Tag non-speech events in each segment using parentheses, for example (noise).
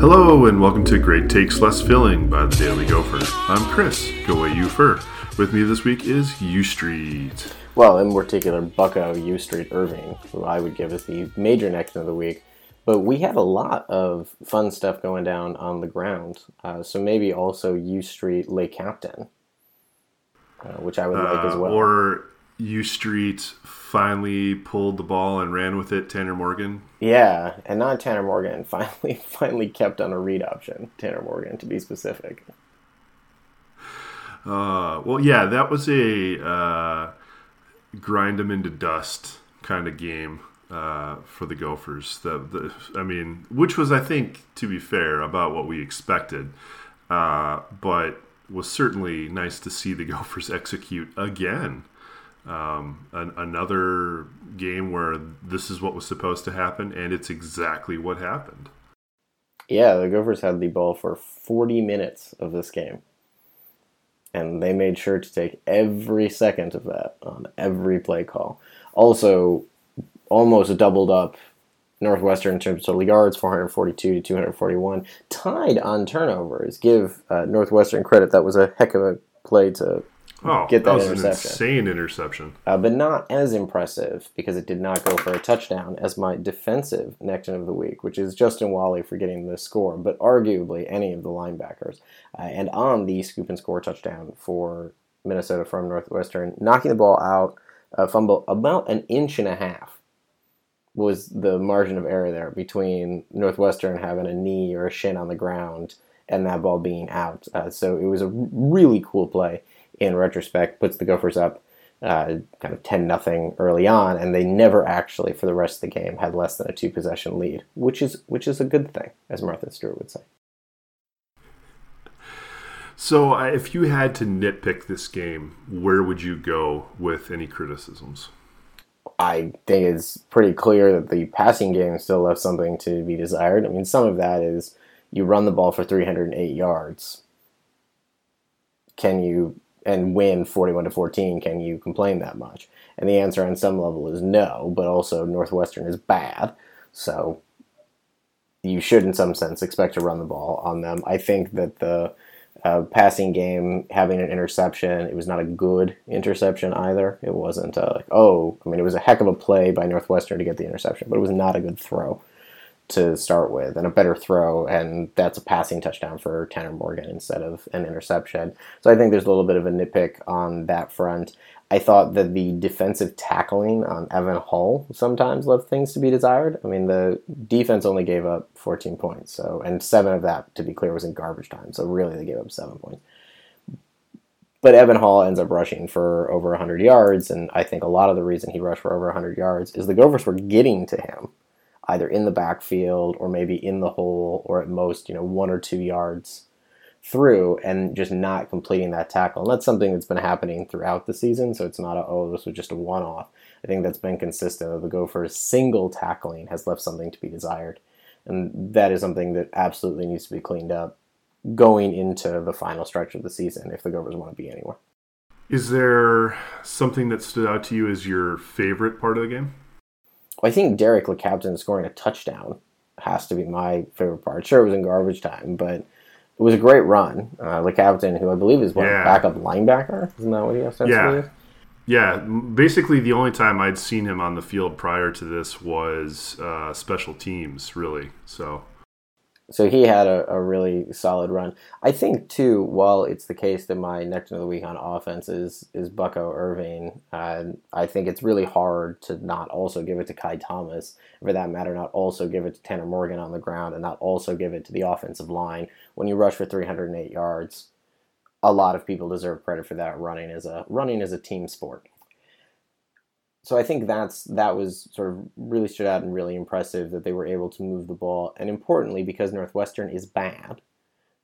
Hello and welcome to Great Takes Less Filling by the Daily Gopher. I'm Chris, go away you fur. With me this week is U Street. Well, in particular, Bucky, U Street, Irving, who I would give as the major Nekton of the week. But we had a lot of fun stuff going down on the ground. Uh, so maybe also U Street, LeCaptain, uh, which I would like as Uh, well. Or U Street finally pulled the ball and ran with it, Tanner Morgan. Yeah, and not Tanner Morgan. (laughs) Finally, finally kept on a read option. Tanner Morgan, to be specific. Uh, well, yeah, that was a uh, grind them into dust kind of game uh, for the Gophers. The, the, I mean, which was, I think, to be fair, about what we expected, uh, but was certainly nice to see the Gophers (laughs) execute again. Um, an, another game where this is what was supposed to happen, and it's exactly what happened. Yeah, the Gophers had the ball for 40 minutes of this game. And they made sure to take every second of that on every play call. Also, almost doubled up Northwestern in terms of total yards, 442 to 241. Tied on turnovers. Give uh, Northwestern credit. That was a heck of a play to Oh, Get that was an interception. insane interception. uh, but not as impressive because it did not go for a touchdown as my defensive Nekton of the week, which is Justin Walley for getting the score, but arguably any of the linebackers. Uh, and on the scoop and score touchdown for Minnesota from Northwestern, knocking the ball out, a fumble about an inch and a half was the margin of error there between Northwestern having a knee or a shin on the ground and that ball being out. Uh, so it was a really cool play in retrospect, puts the Gophers up uh, kind of 10 nothing early on, and they never actually, for the rest of the game, had less than a two possession lead, which is which is a good thing, as Martha Stewart would say. So, uh, if you had to nitpick this game, where would you go with any criticisms? I think it's pretty clear that the passing game still left something to be desired. I mean, some of that is you run the ball for 308 yards. Can you and win 41 to 14? Can you complain that much? And the answer on some level is no. But also Northwestern is bad, so you should, in some sense, expect to run the ball on them. I think that the uh, passing game having an interception. It was not a good interception either. It wasn't uh, like, oh, I mean, it was a heck of a play by Northwestern to get the interception, but it was not a good throw to start with, and a better throw, and that's a passing touchdown for Tanner Morgan instead of an interception. So I think there's a little bit of a nitpick on that front. I thought that the defensive tackling on Evan Hull sometimes left things to be desired. I mean, the defense only gave up 14 points, so and seven of that, to be clear, was in garbage time. So really, they gave up seven points. But Evan Hull ends up rushing for over 100 yards, and I think a lot of the reason he rushed for over 100 yards is the Gophers were getting to him, either in the backfield or maybe in the hole, or at most, you know, one or two yards through and just not completing that tackle. And that's something that's been happening throughout the season. So it's not a, oh, this was just a one off. I think that's been consistent. That the Gophers' single tackling has left something to be desired. And that is something that absolutely needs to be cleaned up going into the final stretch of the season if the Gophers want to be anywhere. Is there something that stood out to you as your favorite part of the game? I think Derek LeCaptain scoring a touchdown has to be my favorite part. Sure, it was in garbage time, but it was a great run. Uh, LeCaptain, who I believe is what Yeah. backup linebacker, isn't that what he ostensibly Yeah. is? Yeah, basically the only time I'd seen him on the field prior to this was uh, special teams, really. So, So he had a, a really solid run. I think too, while it's the case that my Nekton of the week on offense is is Bucky Irving, uh, I think it's really hard to not also give it to Ky Thomas, for that matter, not also give it to Tanner Morgan on the ground, and not also give it to the offensive line. When you rush for 308 yards, a lot of people deserve credit for that. Running is a running is a team sport. So I think that's that was sort of really stood out and really impressive that they were able to move the ball, and importantly, because Northwestern is bad,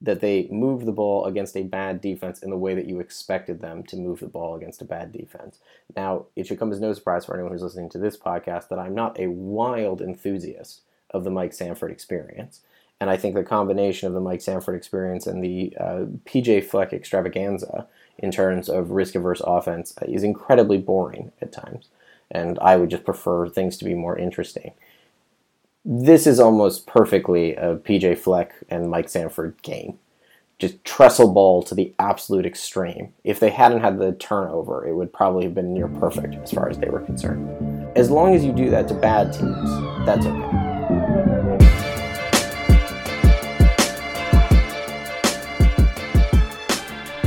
that they moved the ball against a bad defense in the way that you expected them to move the ball against a bad defense. Now, it should come as no surprise for anyone who's listening to this podcast that I'm not a wild enthusiast of the Mike Sanford experience. And I think the combination of the Mike Sanford experience and the uh, PJ Fleck extravaganza in terms of risk averse offense is incredibly boring at times. And I would just prefer things to be more interesting. This is almost perfectly a PJ Fleck and Mike Sanford game. Just trestle ball to the absolute extreme. If they hadn't had the turnover, it would probably have been near perfect as far as they were concerned. As long as you do that to bad teams, that's okay.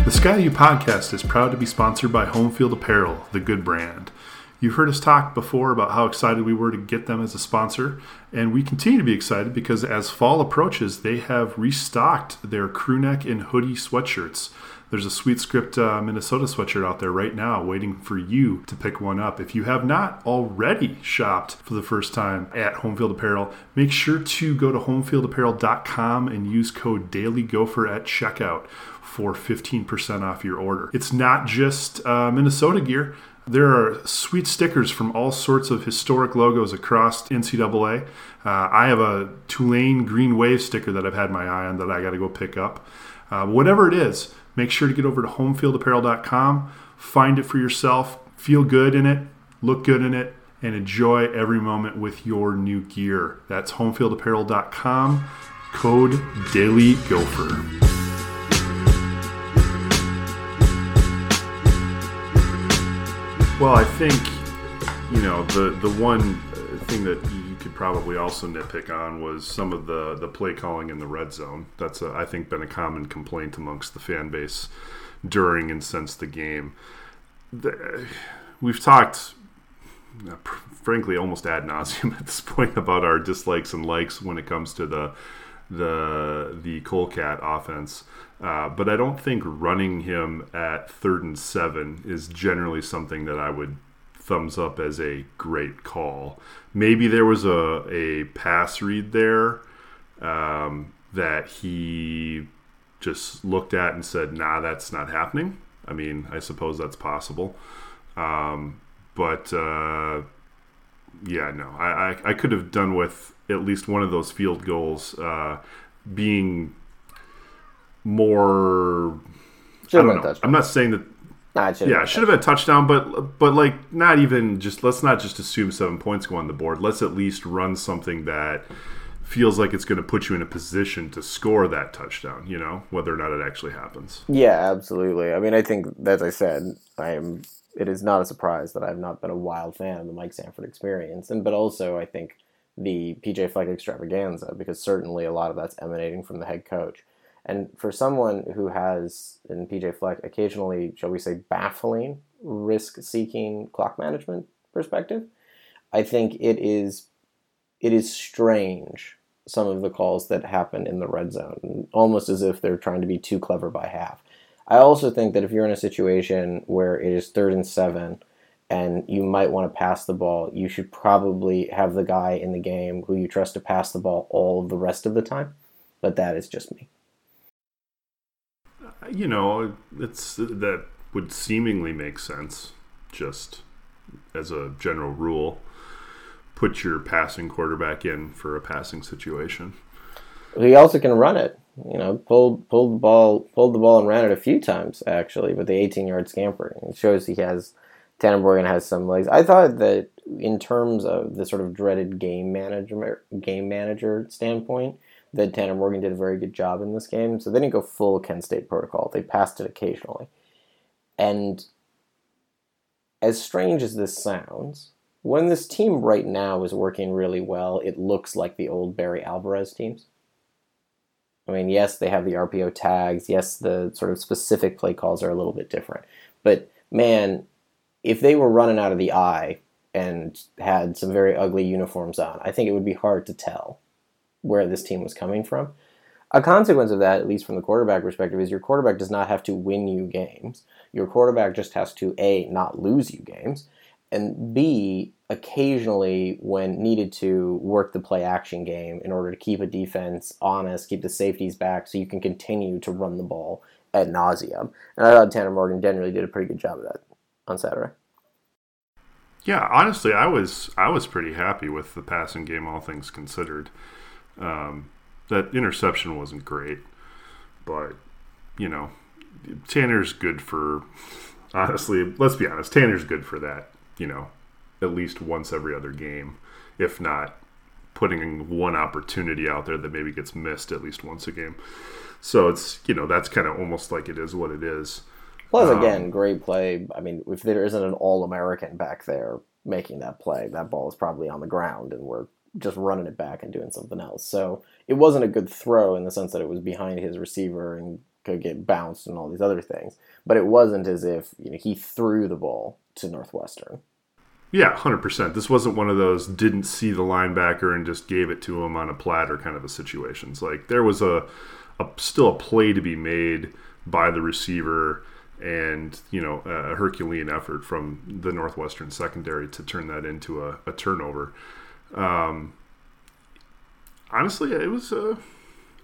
The Sky U podcast is proud to be sponsored by Homefield Apparel, the good brand. You've heard us talk before about how excited we were to get them as a sponsor, and we continue to be excited because as fall approaches, they have restocked their crewneck and hoodie sweatshirts. There's a Sweet Script uh, Minnesota sweatshirt out there right now waiting for you to pick one up. If you have not already shopped for the first time at Homefield Apparel, make sure to go to homefieldapparel.com and use code DailyGopher at checkout for 15% off your order. It's not just uh, Minnesota gear. There are sweet stickers from all sorts of historic logos across NCAA. Uh, I have a Tulane Green Wave sticker that I've had my eye on that I got to go pick up. Uh, whatever it is, make sure to get over to homefieldapparel.com, find it for yourself, feel good in it, look good in it, and enjoy every moment with your new gear. That's homefieldapparel.com, code Daily Gopher. Well, I think you know the the one thing that you could probably also nitpick on was some of the the play calling in the red zone. That's a, I think been a common complaint amongst the fan base during and since the game. The, we've talked, uh, frankly, almost ad nauseum (laughs) at this point about our dislikes and likes when it comes to the the the Colecat offense. Uh, but I don't think running him at third and seven is generally something that I would thumbs up as a great call. Maybe there was a, a pass read there um, that he just looked at and said, nah, that's not happening. I mean, I suppose that's possible. Um, but uh, yeah, no, I, I, I, could have done with at least one of those field goals uh, being more. Should I don't know. I'm not saying that. Nah, should yeah, should have been a touchdown, but but like not even just let's not just assume seven points go on the board. Let's at least run something that feels like it's going to put you in a position to score that touchdown. You know, whether or not it actually happens. Yeah, absolutely. I mean, I think as I said, I am. It is not a surprise that I've not been a wild fan of the Mike Sanford experience, and but also I think the PJ Fleck extravaganza because certainly a lot of that's emanating from the head coach. And for someone who has, in PJ Fleck, occasionally, shall we say, baffling risk seeking clock management perspective, I think it is it is strange some of the calls that happen in the red zone, almost as if they're trying to be too clever by half. I also think that if you're in a situation where it is third and seven and you might want to pass the ball, you should probably have the guy in the game who you trust to pass the ball all of the rest of the time. But that is just me you know, it's that would seemingly make sense, just as a general rule. Put your passing quarterback in for a passing situation. He also can run it. You know, pulled pulled the ball, pulled the ball and ran it a few times actually with the 18 yard scamper. It shows he has Tanner Morgan has some legs. I thought that in terms of the sort of dreaded game manager game manager standpoint, that Tanner Morgan did a very good job in this game. So they didn't go full Kent State protocol. They passed it occasionally. And as strange as this sounds, when this team right now is working really well, it looks like the old Barry Alvarez teams. I mean, yes, they have the RPO tags. Yes, the sort of specific play calls are a little bit different. But man, if they were running out of the eye and had some very ugly uniforms on, I think it would be hard to tell where this team was coming from. A consequence of that, at least from the quarterback perspective, is your quarterback does not have to win you games. Your quarterback just has to A, not lose you games, and B, occasionally when needed to work the play action game in order to keep a defense honest, keep the safeties back, so you can continue to run the ball at nauseum. And I thought Tanner Morgan generally did a pretty good job of that on Saturday. Yeah, honestly, I was I was pretty happy with the passing game, all things considered. Um, that interception wasn't great, but you know, Tanner's good for. Honestly, let's be honest, Tanner's good for that. You know, at least once every other game, if not putting one opportunity out there that maybe gets missed at least once a game. So it's you know that's kind of almost like it is what it is. Plus, again, um, great play. I mean, if there isn't an All American back there making that play, that ball is probably on the ground, and we're just running it back and doing something else. So it wasn't a good throw in the sense that it was behind his receiver and could get bounced and all these other things. But it wasn't as if you know he threw the ball to Northwestern. Yeah, hundred percent. This wasn't one of those didn't see the linebacker and just gave it to him on a platter kind of a situations. Like there was a, a still a play to be made by the receiver, and you know a Herculean effort from the Northwestern secondary to turn that into a, a turnover. Um, honestly, it was. Uh,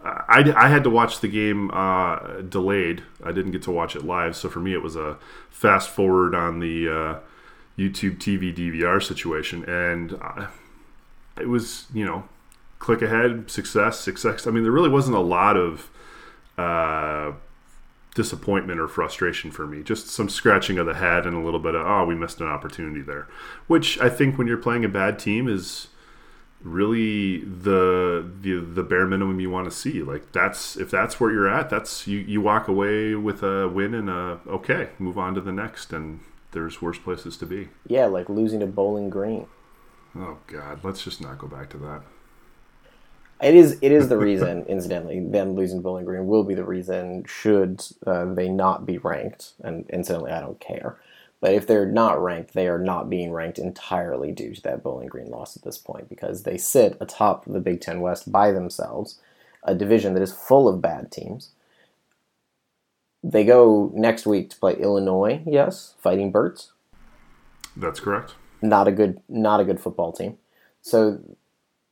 I, I had to watch the game uh, delayed. I didn't get to watch it live, so for me, it was a fast forward on the uh, YouTube TV DVR situation, and uh, it was you know click ahead, success, success. I mean, there really wasn't a lot of uh, disappointment or frustration for me. Just some scratching of the head and a little bit of oh, we missed an opportunity there, which I think when you're playing a bad team is really the the the bare minimum you want to see. Like that's if that's where you're at, that's you you walk away with a win and a okay, move on to the next and there's worse places to be. Yeah, like losing to Bowling Green. Oh God, let's just not go back to that. It is. It is the reason, (laughs) incidentally, them losing Bowling Green will be the reason. Should uh, they not be ranked, and incidentally, I don't care. But if they're not ranked, they are not being ranked entirely due to that Bowling Green loss at this point because they sit atop the Big Ten West by themselves, a division that is full of bad teams they go next week to play Illinois. Yes, Fighting Birds. That's correct. Not a good, not a good football team. So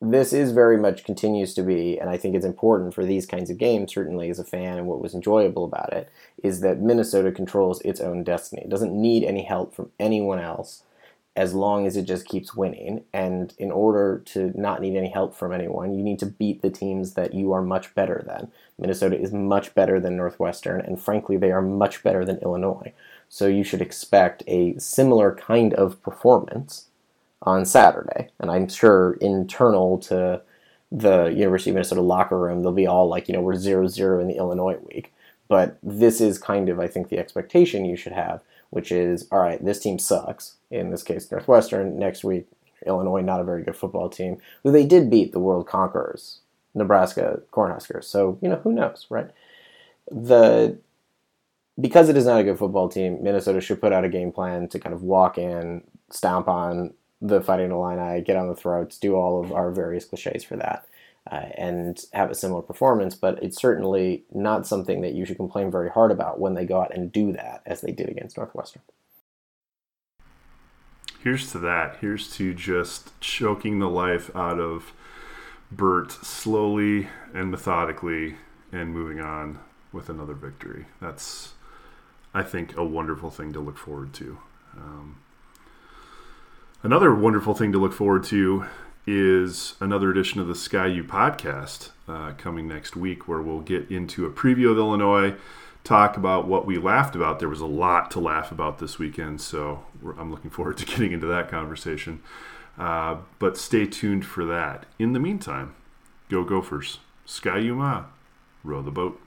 this is very much continues to be, and I think it's important for these kinds of games. Certainly, as a fan, and what was enjoyable about it is that Minnesota controls its own destiny. It doesn't need any help from anyone else as long as it just keeps winning. And in order to not need any help from anyone, you need to beat the teams that you are much better than. Minnesota is much better than Northwestern, and frankly, they are much better than Illinois. So you should expect a similar kind of performance on Saturday. And I'm sure internal to the University of Minnesota locker room, they'll be all like, you know, we're 0 0 in the Illinois week. But this is kind of, I think, the expectation you should have which is all right, this team sucks. In this case, Northwestern. Next week, Illinois, not a very good football team, who they did beat the world conquerors, Nebraska Cornhuskers. So, you know, who knows, right? The because it is not a good football team, Minnesota should put out a game plan to kind of walk in, stomp on the Fighting Illini, get on the throats, do all of our various cliches for that uh, and have a similar performance, but it's certainly not something that you should complain very hard about when they go out and do that as they did against Northwestern. Here's to that. Here's to just choking the life out of Burt slowly and methodically and moving on with another victory. That's, I think, a wonderful thing to look forward to. Um, another wonderful thing to look forward to is another edition of the Sky U podcast uh, coming next week, where we'll get into a preview of Illinois, talk about what we laughed about. There was a lot to laugh about this weekend, so I'm looking forward to (laughs) getting into that conversation. Uh, but stay tuned for that. In the meantime, go Gophers. Ski-U-Mah. Row the boat.